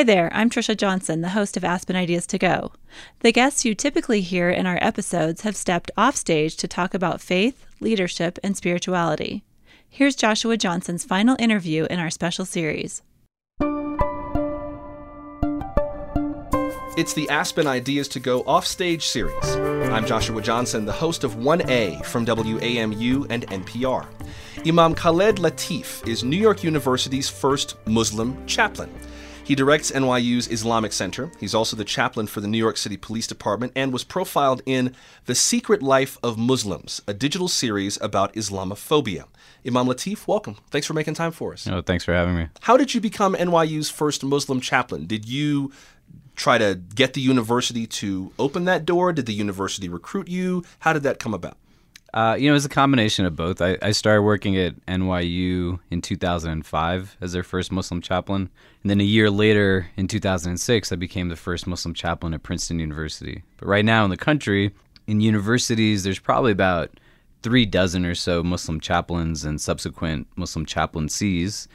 Hi there, I'm Trisha Johnson, the host of Aspen Ideas to Go. The guests you typically hear in our episodes have stepped off stage to talk about faith, leadership, and spirituality. Here's Joshua Johnson's final interview in our special series. It's the Aspen Ideas to Go offstage series. I'm Joshua Johnson, the host of 1A from WAMU and NPR. Imam Khalid Latif is New York University's first Muslim chaplain. He directs NYU's Islamic Center. He's also the chaplain for the New York City Police Department and was profiled in The Secret Life of Muslims, a digital series about Islamophobia. Imam Latif, welcome. Thanks for making time for us. Oh, thanks for having me. How did you become NYU's first Muslim chaplain? Did you try to get the university to open that door? Did the university recruit you? How did that come about? Uh, you know, it was a combination of both. I, I, started working at NYU in 2005 as their first Muslim chaplain. And then a year later, in 2006, I became the first Muslim chaplain at Princeton University. But right now in the country, in universities, there's probably about three dozen or so Muslim chaplains and subsequent Muslim chaplaincies.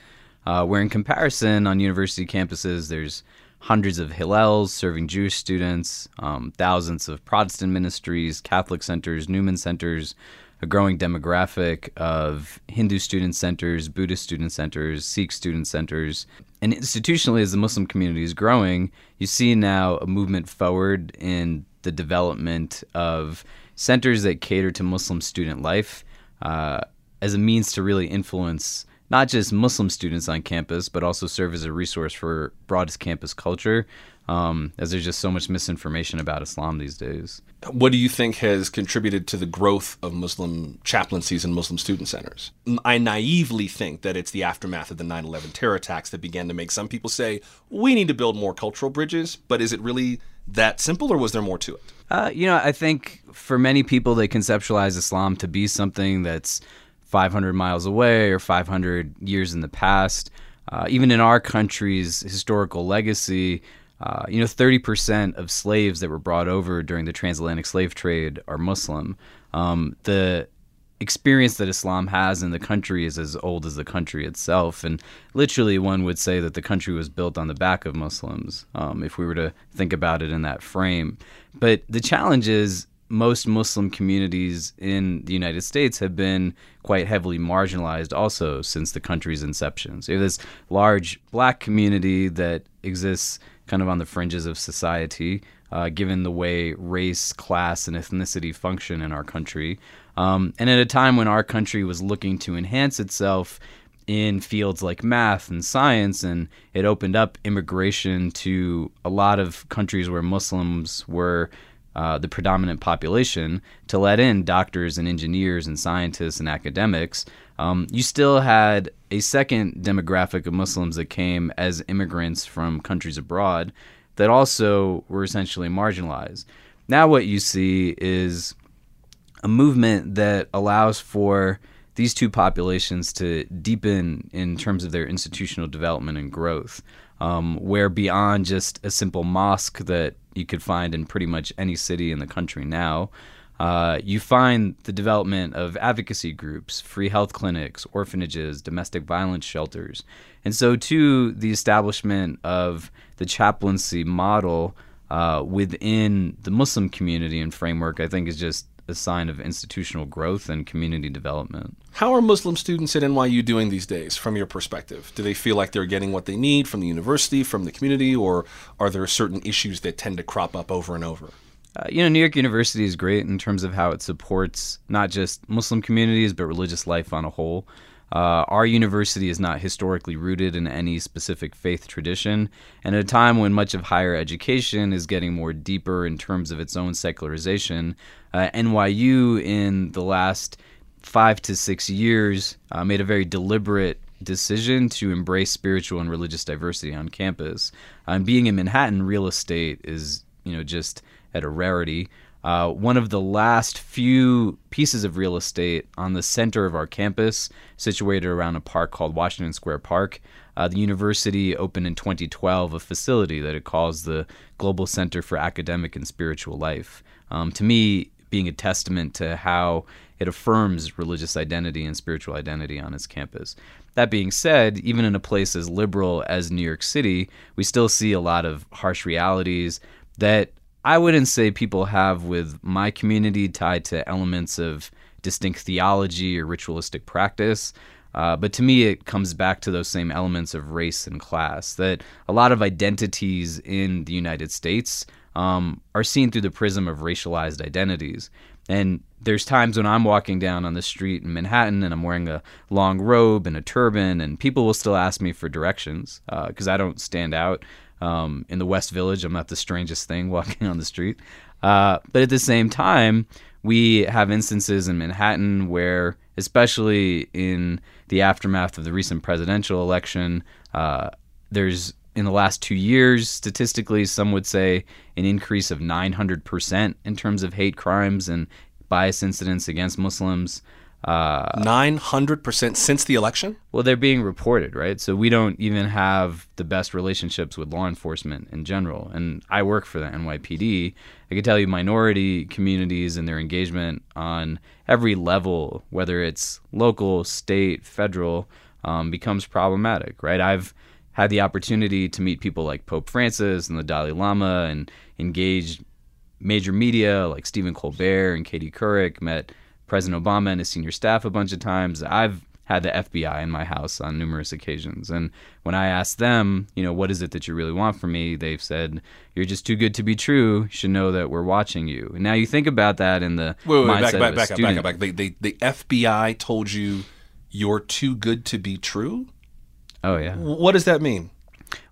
Uh, where in comparison, on university campuses, there's hundreds of Hillels serving Jewish students, um, thousands of Protestant ministries, Catholic centers, Newman centers, a growing demographic of Hindu student centers, Buddhist student centers, Sikh student centers. And institutionally, as the Muslim community is growing, you see now a movement forward in the development of centers that cater to Muslim student life uh, as a means to really influence not just Muslim students on campus, but also serve as a resource for broadest campus culture, um, as there's just so much misinformation about Islam these days. What do you think has contributed to the growth of Muslim chaplaincies and Muslim student centers? I naively think that it's the aftermath of the 9 11 terror attacks that began to make some people say, we need to build more cultural bridges, but is it really that simple or was there more to it? Uh, you know, I think for many people, they conceptualize Islam to be something that's 500 miles away or 500 years in the past. Uh, even in our country's historical legacy, uh, you know, 30% of slaves that were brought over during the transatlantic slave trade are Muslim. Um, the experience that Islam has in the country is as old as the country itself. And literally, one would say that the country was built on the back of Muslims, um, if we were to think about it in that frame. But the challenge is most Muslim communities in the United States have been quite heavily marginalized also since the country's inception. So you have this large black community that exists kind of on the fringes of society, uh, given the way race, class, and ethnicity function in our country. Um, and at a time when our country was looking to enhance itself in fields like math and science, and it opened up immigration to a lot of countries where Muslims were uh, the predominant population to let in doctors and engineers and scientists and academics, um, you still had a second demographic of Muslims that came as immigrants from countries abroad that also were essentially marginalized. Now, what you see is a movement that allows for these two populations to deepen in terms of their institutional development and growth, um, where beyond just a simple mosque that you could find in pretty much any city in the country now. Uh, you find the development of advocacy groups, free health clinics, orphanages, domestic violence shelters. And so, too, the establishment of the chaplaincy model uh, within the Muslim community and framework, I think, is just a sign of institutional growth and community development. How are Muslim students at NYU doing these days from your perspective? Do they feel like they're getting what they need from the university, from the community, or are there certain issues that tend to crop up over and over? Uh, you know, New York University is great in terms of how it supports not just Muslim communities, but religious life on a whole. Uh, our university is not historically rooted in any specific faith tradition, and at a time when much of higher education is getting more deeper in terms of its own secularization, uh, NYU in the last five to six years uh, made a very deliberate decision to embrace spiritual and religious diversity on campus. Um, being in Manhattan, real estate is you know just at a rarity. Uh, one of the last few pieces of real estate on the center of our campus, situated around a park called Washington Square Park. Uh, the university opened in 2012 a facility that it calls the Global Center for Academic and Spiritual Life. Um, to me, being a testament to how it affirms religious identity and spiritual identity on its campus. That being said, even in a place as liberal as New York City, we still see a lot of harsh realities that I wouldn't say people have with my community tied to elements of distinct theology or ritualistic practice. Uh, but to me, it comes back to those same elements of race and class that a lot of identities in the United States um, are seen through the prism of racialized identities. And there's times when I'm walking down on the street in Manhattan and I'm wearing a long robe and a turban, and people will still ask me for directions because uh, I don't stand out. Um, in the West Village, I'm not the strangest thing walking on the street. Uh, but at the same time, we have instances in Manhattan where, especially in the aftermath of the recent presidential election, uh, there's in the last two years, statistically, some would say an increase of 900% in terms of hate crimes and bias incidents against Muslims. Nine hundred percent since the election. Well, they're being reported, right? So we don't even have the best relationships with law enforcement in general. And I work for the NYPD. I can tell you, minority communities and their engagement on every level, whether it's local, state, federal, um, becomes problematic, right? I've had the opportunity to meet people like Pope Francis and the Dalai Lama, and engage major media like Stephen Colbert and Katie Couric. Met President Obama and his senior staff a bunch of times. I've had the FBI in my house on numerous occasions. And when I asked them, you know, what is it that you really want from me? They've said, you're just too good to be true. You should know that we're watching you. And now you think about that in the wait, wait, mindset back, back, of a back student. up, back up, back up. The, the, the FBI told you you're too good to be true? Oh, yeah. What does that mean?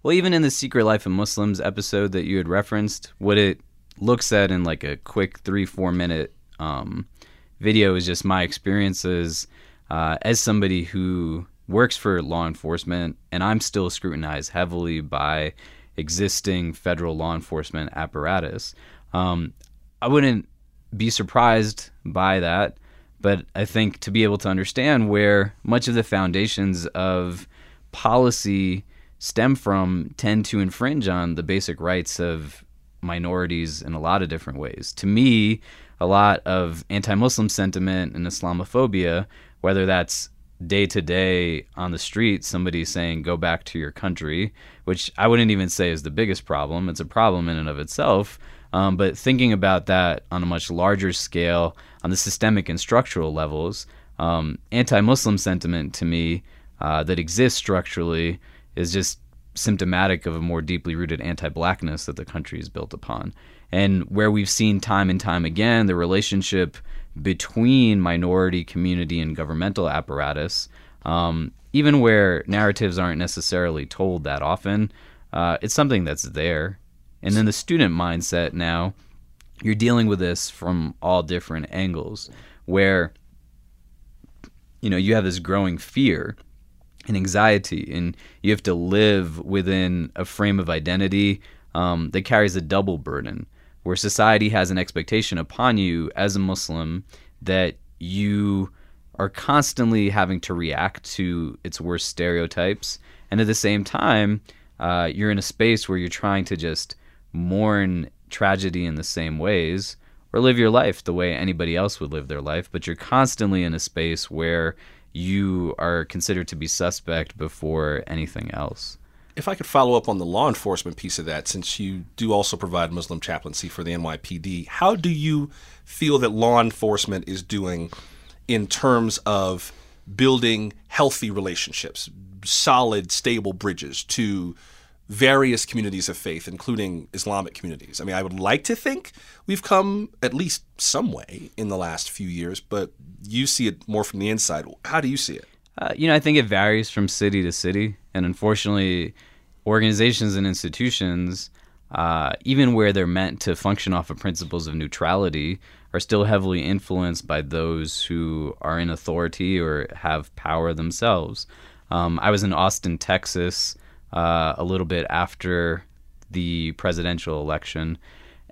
Well, even in the Secret Life of Muslims episode that you had referenced, what it looks at in like a quick three, four minute um, – video is just my experiences uh, as somebody who works for law enforcement, and I'm still scrutinized heavily by existing federal law enforcement apparatus. Um, I wouldn't be surprised by that, but I think to be able to understand where much of the foundations of policy stem from tend to infringe on the basic rights of minorities in a lot of different ways. To me, a lot of anti-Muslim sentiment and Islamophobia, whether that's day to day on the street, somebody saying "go back to your country," which I wouldn't even say is the biggest problem. It's a problem in and of itself. Um, but thinking about that on a much larger scale, on the systemic and structural levels, um, anti-Muslim sentiment to me uh, that exists structurally is just symptomatic of a more deeply rooted anti-blackness that the country is built upon and where we've seen time and time again the relationship between minority community and governmental apparatus, um, even where narratives aren't necessarily told that often, uh, it's something that's there. And then the student mindset now, you're dealing with this from all different angles, where you know you have this growing fear and anxiety, and you have to live within a frame of identity um, that carries a double burden where society has an expectation upon you as a Muslim that you are constantly having to react to its worst stereotypes. And at the same time, uh, you're in a space where you're trying to just mourn tragedy in the same ways or live your life the way anybody else would live their life. But you're constantly in a space where you are considered to be suspect before anything else if I could follow up on the law enforcement piece of that, since you do also provide Muslim chaplaincy for the NYPD, how do you feel that law enforcement is doing in terms of building healthy relationships, solid, stable bridges to various communities of faith, including Islamic communities? I mean, I would like to think we've come at least some way in the last few years, but you see it more from the inside. How do you see it? Uh, you know, I think it varies from city to city, and unfortunately, organizations and institutions, uh, even where they're meant to function off of principles of neutrality, are still heavily influenced by those who are in authority or have power themselves. Um, I was in Austin, Texas, uh, a little bit after the presidential election,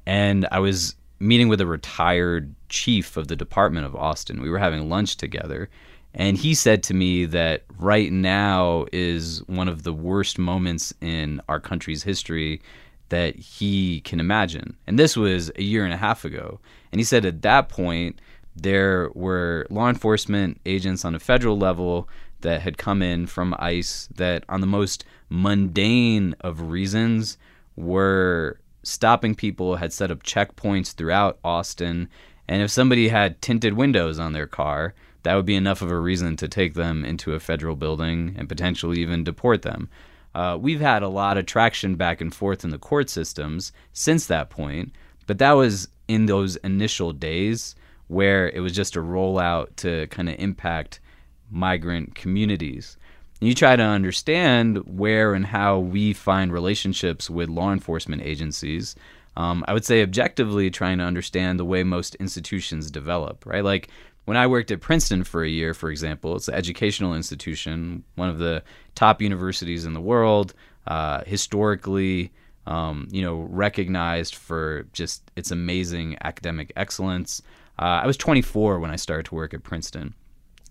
and I was meeting with a retired chief of the Department of Austin. We were having lunch together and he said to me that right now is one of the worst moments in our country's history that he can imagine. And this was a year and a half ago. And he said at that point, there were law enforcement agents on a federal level that had come in from ICE that, on the most mundane of reasons, were stopping people, had set up checkpoints throughout Austin. And if somebody had tinted windows on their car, that would be enough of a reason to take them into a federal building and potentially even deport them. Uh, we've had a lot of traction back and forth in the court systems since that point, but that was in those initial days where it was just a rollout to kind of impact migrant communities. You try to understand where and how we find relationships with law enforcement agencies. Um, I would say objectively trying to understand the way most institutions develop, right? Like when I worked at Princeton for a year, for example, it's an educational institution, one of the top universities in the world, uh, historically, um, you know, recognized for just its amazing academic excellence. Uh, I was 24 when I started to work at Princeton.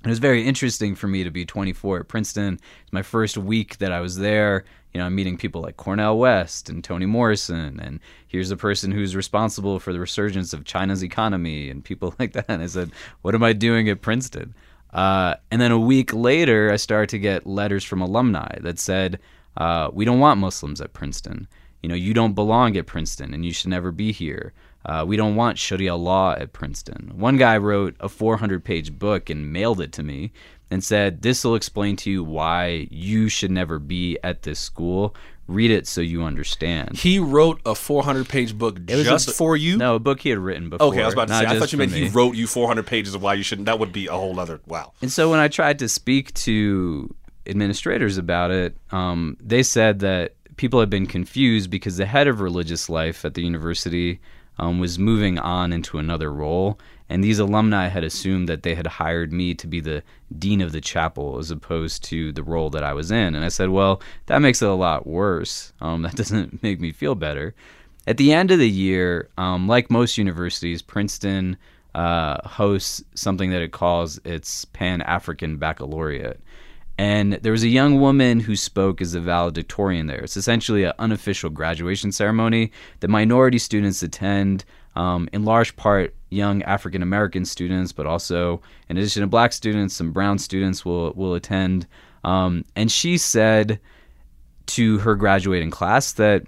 It was very interesting for me to be 24 at Princeton. It's my first week that I was there. You know, I'm meeting people like Cornel West and Toni Morrison, and here's the person who's responsible for the resurgence of China's economy, and people like that. And I said, "What am I doing at Princeton?" Uh, and then a week later, I started to get letters from alumni that said, uh, "We don't want Muslims at Princeton. You know, you don't belong at Princeton, and you should never be here." Uh, we don't want Sharia law at Princeton. One guy wrote a 400 page book and mailed it to me and said, This will explain to you why you should never be at this school. Read it so you understand. He wrote a 400 page book just for you? No, a book he had written before. Okay, I was about to say, I thought you meant me. he wrote you 400 pages of why you shouldn't. That would be a whole other, wow. And so when I tried to speak to administrators about it, um, they said that people had been confused because the head of religious life at the university um, was moving on into another role. And these alumni had assumed that they had hired me to be the dean of the chapel as opposed to the role that I was in. And I said, well, that makes it a lot worse. Um, that doesn't make me feel better. At the end of the year, um, like most universities, Princeton uh, hosts something that it calls its Pan African Baccalaureate. And there was a young woman who spoke as a valedictorian there. It's essentially an unofficial graduation ceremony that minority students attend, um, in large part young African American students, but also, in addition to black students, some brown students will, will attend. Um, and she said to her graduating class that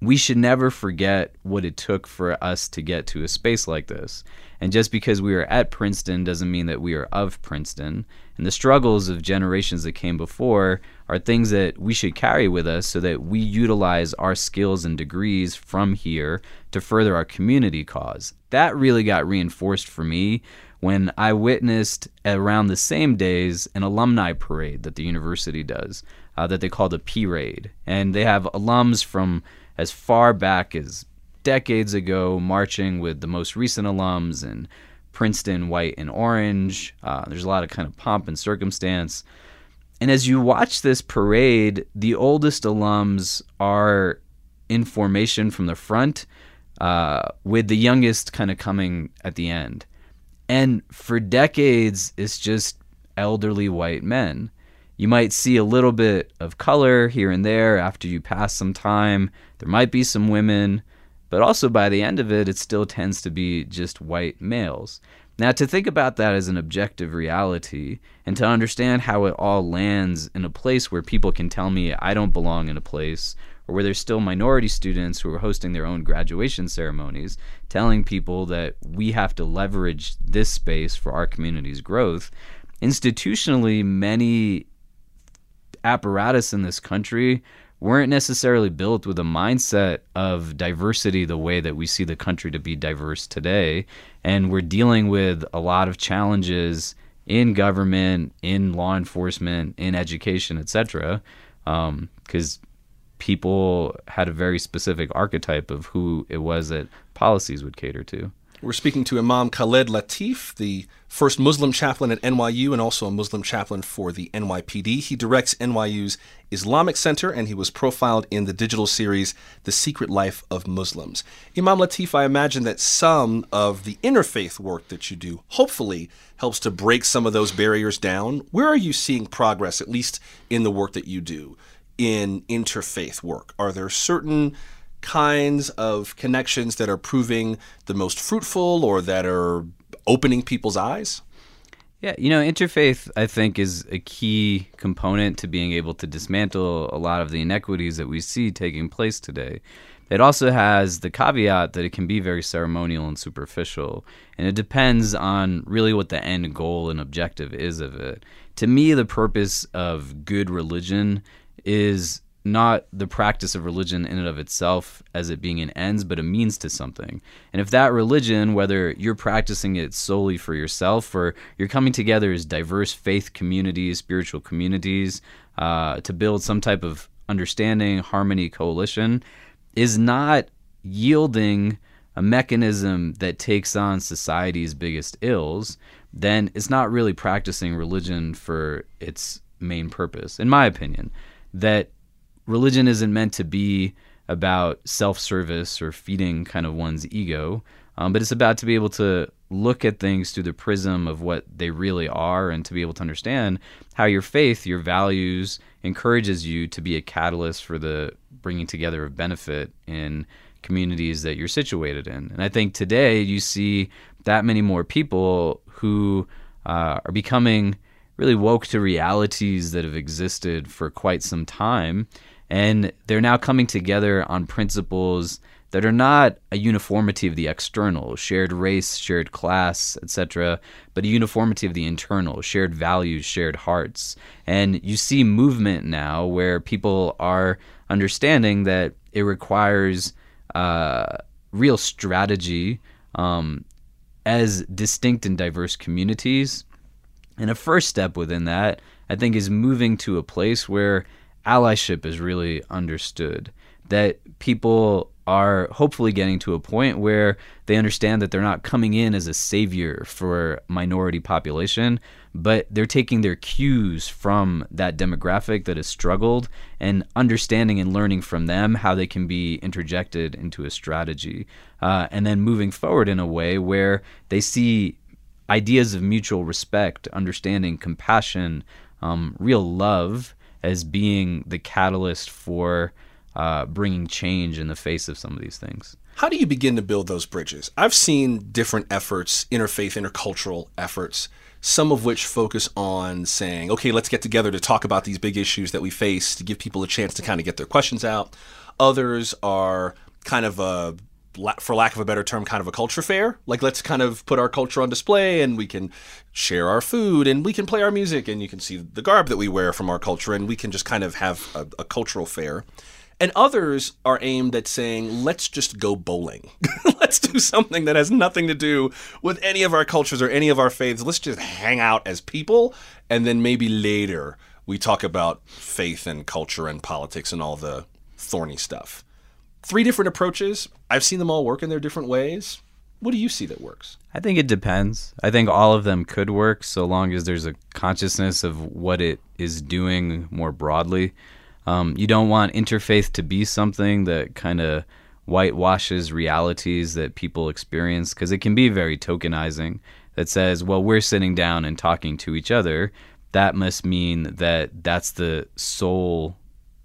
we should never forget what it took for us to get to a space like this. And just because we are at Princeton doesn't mean that we are of Princeton. And the struggles of generations that came before are things that we should carry with us so that we utilize our skills and degrees from here to further our community cause. That really got reinforced for me when I witnessed around the same days an alumni parade that the university does, uh, that they call the P-rade. And they have alums from as far back as decades ago marching with the most recent alums in Princeton white and orange. Uh, there's a lot of kind of pomp and circumstance. And as you watch this parade, the oldest alums are in formation from the front, uh, with the youngest kind of coming at the end. And for decades, it's just elderly white men. You might see a little bit of color here and there after you pass some time. There might be some women, but also by the end of it, it still tends to be just white males. Now, to think about that as an objective reality and to understand how it all lands in a place where people can tell me I don't belong in a place, or where there's still minority students who are hosting their own graduation ceremonies, telling people that we have to leverage this space for our community's growth. Institutionally, many apparatus in this country weren't necessarily built with a mindset of diversity the way that we see the country to be diverse today. And we're dealing with a lot of challenges in government, in law enforcement, in education, etc. Because um, people had a very specific archetype of who it was that policies would cater to. We're speaking to Imam Khalid Latif, the first Muslim chaplain at NYU and also a Muslim chaplain for the NYPD. He directs NYU's Islamic Center and he was profiled in the digital series The Secret Life of Muslims. Imam Latif, I imagine that some of the interfaith work that you do hopefully helps to break some of those barriers down. Where are you seeing progress, at least in the work that you do, in interfaith work? Are there certain kinds of connections that are proving the most fruitful or that are opening people's eyes? Yeah, you know, interfaith, I think, is a key component to being able to dismantle a lot of the inequities that we see taking place today. It also has the caveat that it can be very ceremonial and superficial, and it depends on really what the end goal and objective is of it. To me, the purpose of good religion is not the practice of religion in and of itself as it being an ends, but a means to something. And if that religion, whether you're practicing it solely for yourself or you're coming together as diverse faith communities, spiritual communities, uh, to build some type of understanding, harmony, coalition, is not yielding a mechanism that takes on society's biggest ills, then it's not really practicing religion for its main purpose, in my opinion. That religion isn't meant to be about self service or feeding kind of one's ego, um, but it's about to be able to look at things through the prism of what they really are and to be able to understand how your faith, your values, encourages you to be a catalyst for the bringing together of benefit in communities that you're situated in. And I think today you see that many more people who uh, are becoming really woke to realities that have existed for quite some time and they're now coming together on principles that are not a uniformity of the external, shared race, shared class, etc., but a uniformity of the internal, shared values, shared hearts. And you see movement now where people are understanding that it requires uh, real strategy um, as distinct and diverse communities. And a first step within that, I think, is moving to a place where allyship is really understood. That people are hopefully getting to a point where they understand that they're not coming in as a savior for minority population, but they're taking their cues from that demographic that has struggled and understanding and learning from them how they can be interjected into a strategy, uh, and then moving forward in a way where they see ideas of mutual respect, understanding, compassion, um, real love as being the catalyst for uh, bringing change in the face of some of these things. How do you begin to build those bridges? I've seen different efforts, interfaith, intercultural efforts, some of which focus on saying, okay, let's get together to talk about these big issues that we face, to give people a chance to kind of get their questions out. Others are kind of a for lack of a better term, kind of a culture fair. Like, let's kind of put our culture on display and we can share our food and we can play our music and you can see the garb that we wear from our culture and we can just kind of have a, a cultural fair. And others are aimed at saying, let's just go bowling. let's do something that has nothing to do with any of our cultures or any of our faiths. Let's just hang out as people. And then maybe later we talk about faith and culture and politics and all the thorny stuff three different approaches. I've seen them all work in their different ways. What do you see that works? I think it depends. I think all of them could work so long as there's a consciousness of what it is doing more broadly. Um, you don't want interfaith to be something that kind of whitewashes realities that people experience because it can be very tokenizing that says, well, we're sitting down and talking to each other. That must mean that that's the sole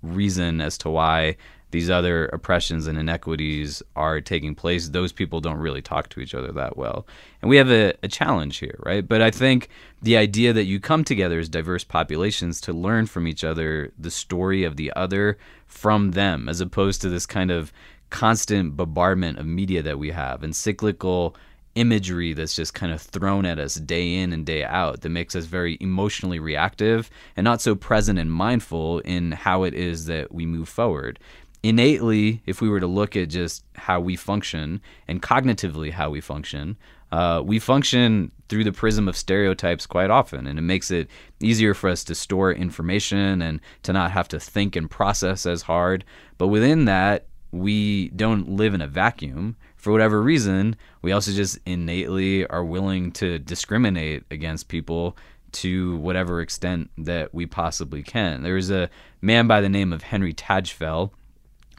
reason as to why these other oppressions and inequities are taking place, those people don't really talk to each other that well. And we have a, a, challenge here, right? But I think the idea that you come together as diverse populations to learn from each other the story of the other from them, as opposed to this kind of constant bombardment of media that we have and cyclical imagery that's just kind of thrown at us day in and day out that makes us very emotionally reactive and not so present and mindful in how it is that we move forward innately, if we were to look at just how we function and cognitively how we function, uh, we function through the prism of stereotypes quite often, and it makes it easier for us to store information and to not have to think and process as hard. But within that, we don't live in a vacuum. For whatever reason, we also just innately are willing to discriminate against people to whatever extent that we possibly can. There was a man by the name of Henry Tajfel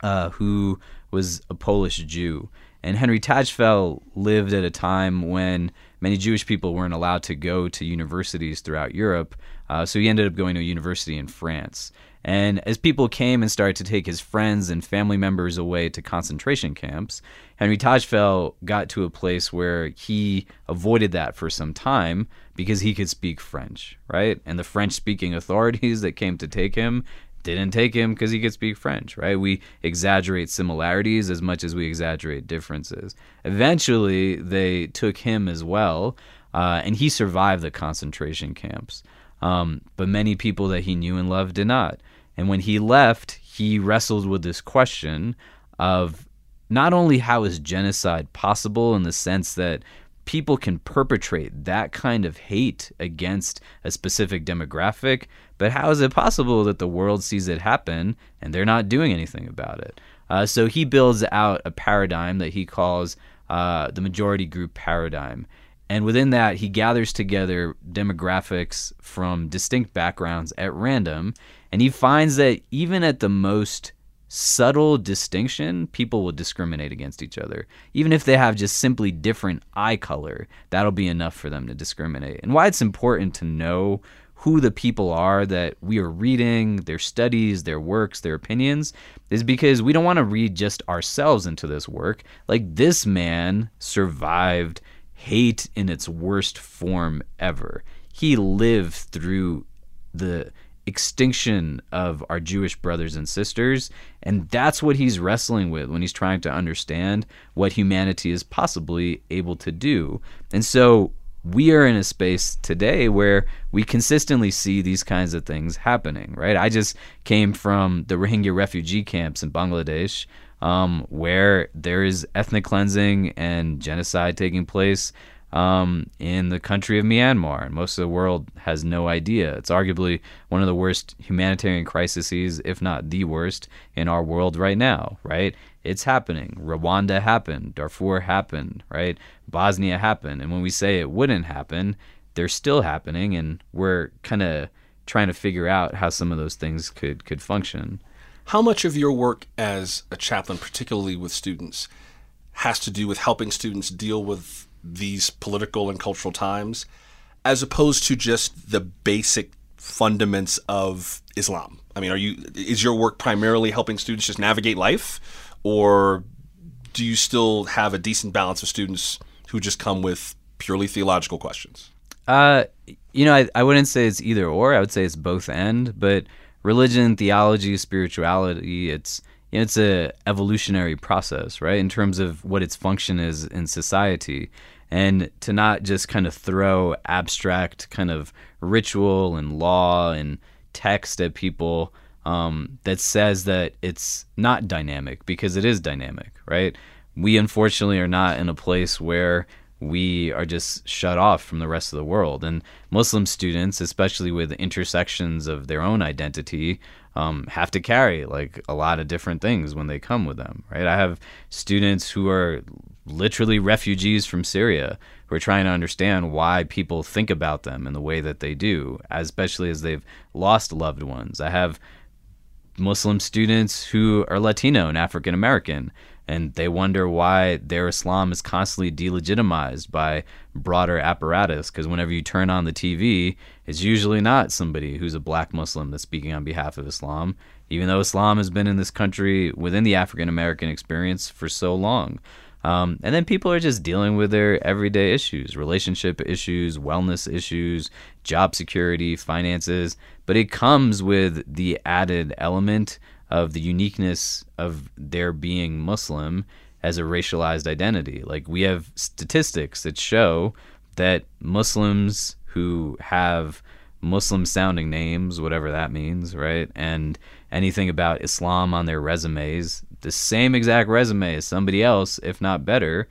uh, who was a Polish Jew. And Henry Tajfel lived at a time when many Jewish people weren't allowed to go to universities throughout Europe Uh, so he ended up going to a university in France. And as people came and started to take his friends and family members away to concentration camps, Henry Tajfel got to a place where he avoided that for some time because he could speak French, right? And the French speaking authorities that came to take him didn't take him because he could speak French, right? We exaggerate similarities as much as we exaggerate differences. Eventually, they took him as well, uh, and he survived the concentration camps. Um, but many people that he knew and loved did not. And when he left, he wrestled with this question of not only how is genocide possible in the sense that people can perpetrate that kind of hate against a specific demographic, but how is it possible that the world sees it happen and they're not doing anything about it? Uh, so he builds out a paradigm that he calls uh, the majority group paradigm. And within that, he gathers together demographics from distinct backgrounds at random. And he finds that even at the most subtle distinction, people will discriminate against each other. Even if they have just simply different eye color, that'll be enough for them to discriminate. And why it's important to know who the people are that we are reading, their studies, their works, their opinions, is because we don't want to read just ourselves into this work. Like this man survived hate in its worst form ever. He lived through the extinction of our Jewish brothers and sisters. And that's what he's wrestling with when he's trying to understand what humanity is possibly able to do. And so we are in a space today where we consistently see these kinds of things happening, right? I just came from the Rohingya refugee camps in Bangladesh um, where there is ethnic cleansing and genocide taking place um, in the country of Myanmar, and most of the world has no idea. It's arguably one of the worst humanitarian crises, if not the worst, in our world right now. Right? It's happening. Rwanda happened. Darfur happened. Right? Bosnia happened. And when we say it wouldn't happen, they're still happening, and we're kind of trying to figure out how some of those things could could function. How much of your work as a chaplain, particularly with students, has to do with helping students deal with these political and cultural times, as opposed to just the basic fundaments of Islam? I mean, are you is your work primarily helping students just navigate life, or do you still have a decent balance of students who just come with purely theological questions? Uh, you know, I, I wouldn't say it's either or. I would say it's both end, but religion, theology, spirituality, it's you know, it's a evolutionary process, right? In terms of what its function is in society. And to not just kind of throw abstract kind of ritual and law and text at people um, that says that it's not dynamic because it is dynamic, right? We unfortunately are not in a place where we are just shut off from the rest of the world. And Muslim students, especially with intersections of their own identity, um, have to carry like a lot of different things when they come with them, right? I have students who are literally refugees from Syria who are trying to understand why people think about them in the way that they do, especially as they've lost loved ones. I have Muslim students who are Latino and African American and they wonder why their Islam is constantly delegitimized by broader apparatus. Because whenever you turn on the TV, it's usually not somebody who's a black Muslim that's speaking on behalf of Islam, even though Islam has been in this country within the African American experience for so long. Um, and then people are just dealing with their everyday issues, relationship issues, wellness issues, job security, finances. But it comes with the added element of the uniqueness of their being Muslim as a racialized identity. Like we have statistics that show that Muslims who have Muslim sounding names, whatever that means, right? And anything about Islam on their resumes, the same exact resume as somebody else, if not better,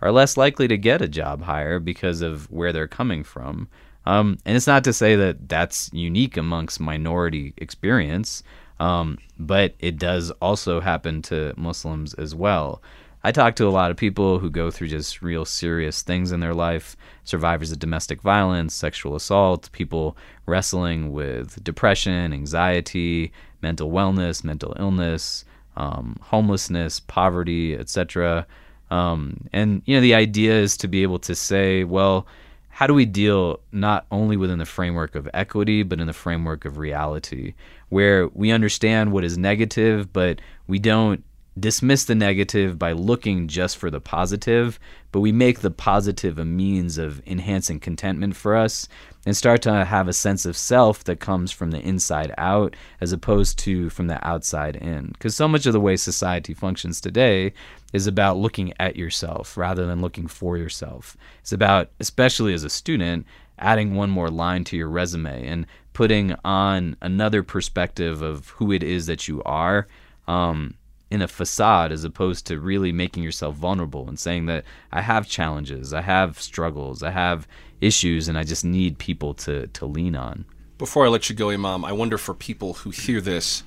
are less likely to get a job hire because of where they're coming from. Um, and it's not to say that that's unique amongst minority experience. Um, but it does also happen to Muslims as well. I talk to a lot of people who go through just real serious things in their life survivors of domestic violence, sexual assault, people wrestling with depression, anxiety, mental wellness, mental illness, um, homelessness, poverty, etc. Um, and you know, the idea is to be able to say, well, how do we deal not only within the framework of equity, but in the framework of reality, where we understand what is negative, but we don't dismiss the negative by looking just for the positive, but we make the positive a means of enhancing contentment for us and start to have a sense of self that comes from the inside out as opposed to from the outside in. Because so much of the way society functions today is about looking at yourself rather than looking for yourself. It's about, especially as a student, adding one more line to your resume and putting on another perspective of who it is that you are. Um, in a facade as opposed to really making yourself vulnerable and saying that I have challenges, I have struggles, I have issues, and I just need people to, to lean on. Before I let you go, Imam, I wonder for people who hear this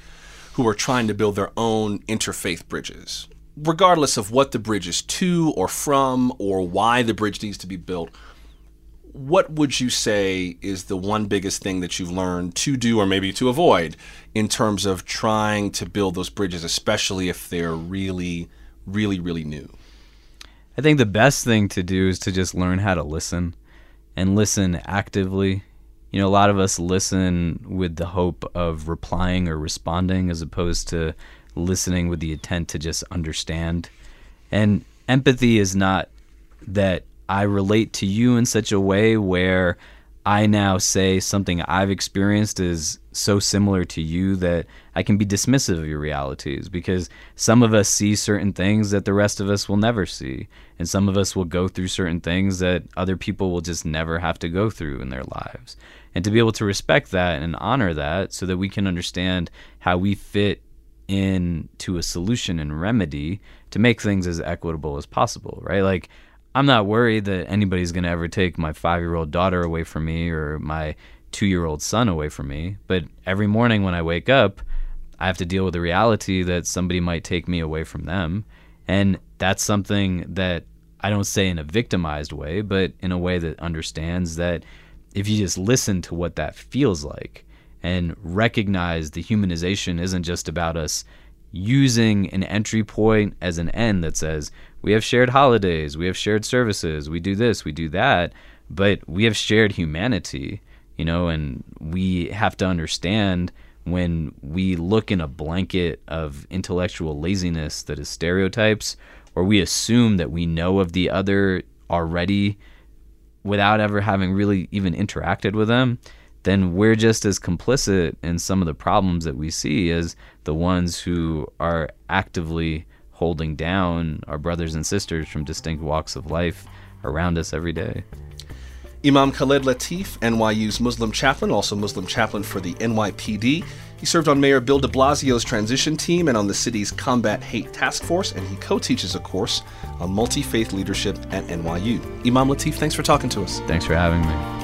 who are trying to build their own interfaith bridges, regardless of what the bridge is to or from or why the bridge needs to be built, what would you say is the one biggest thing that you've learned to do or maybe to avoid in terms of trying to build those bridges, especially if they're really, really, really new? I think the best thing to do is to just learn how to listen and listen actively. You know, a lot of us listen with the hope of replying or responding as opposed to listening with the intent to just understand. And empathy is not that I relate to you in such a way where I now say something I've experienced is so similar to you that I can be dismissive of your realities because some of us see certain things that the rest of us will never see. And some of us will go through certain things that other people will just never have to go through in their lives. And to be able to respect that and honor that so that we can understand how we fit into a solution and remedy to make things as equitable as possible, right? Like, I'm not worried that anybody's going to ever take my five year old daughter away from me or my two year old son away from me. But every morning when I wake up, I have to deal with the reality that somebody might take me away from them. And that's something that I don't say in a victimized way, but in a way that understands that if you just listen to what that feels like and recognize the humanization isn't just about us using an entry point as an end that says we have shared holidays, we have shared services, we do this, we do that, but we have shared humanity, you know, and we have to understand when we look in a blanket of intellectual laziness that is stereotypes, or we assume that we know of the other already without ever having really even interacted with them, then we're just as complicit in some of the problems that we see as the ones who are actively holding down our brothers and sisters from distinct walks of life around us every day. Imam Khalid Latif, NYU's Muslim chaplain, also Muslim chaplain for the NYPD. He served on Mayor Bill de Blasio's transition team and on the city's Combat Hate Task Force, and he co teaches a course on multi faith leadership at NYU. Imam Latif, thanks for talking to us. Thanks for having me.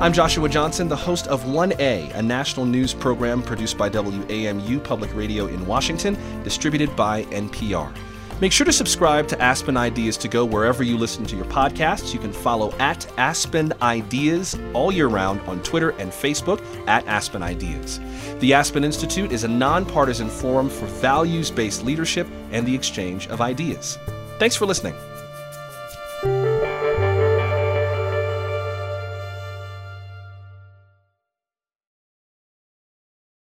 I'm Joshua Johnson, the host of 1A, a national news program produced by WAMU Public Radio in Washington, distributed by NPR. Make sure to subscribe to Aspen Ideas to Go wherever you listen to your podcasts. You can follow at Aspen Ideas all year round on Twitter and Facebook at Aspen Ideas. The Aspen Institute is a nonpartisan forum for values based leadership and the exchange of ideas. Thanks for listening.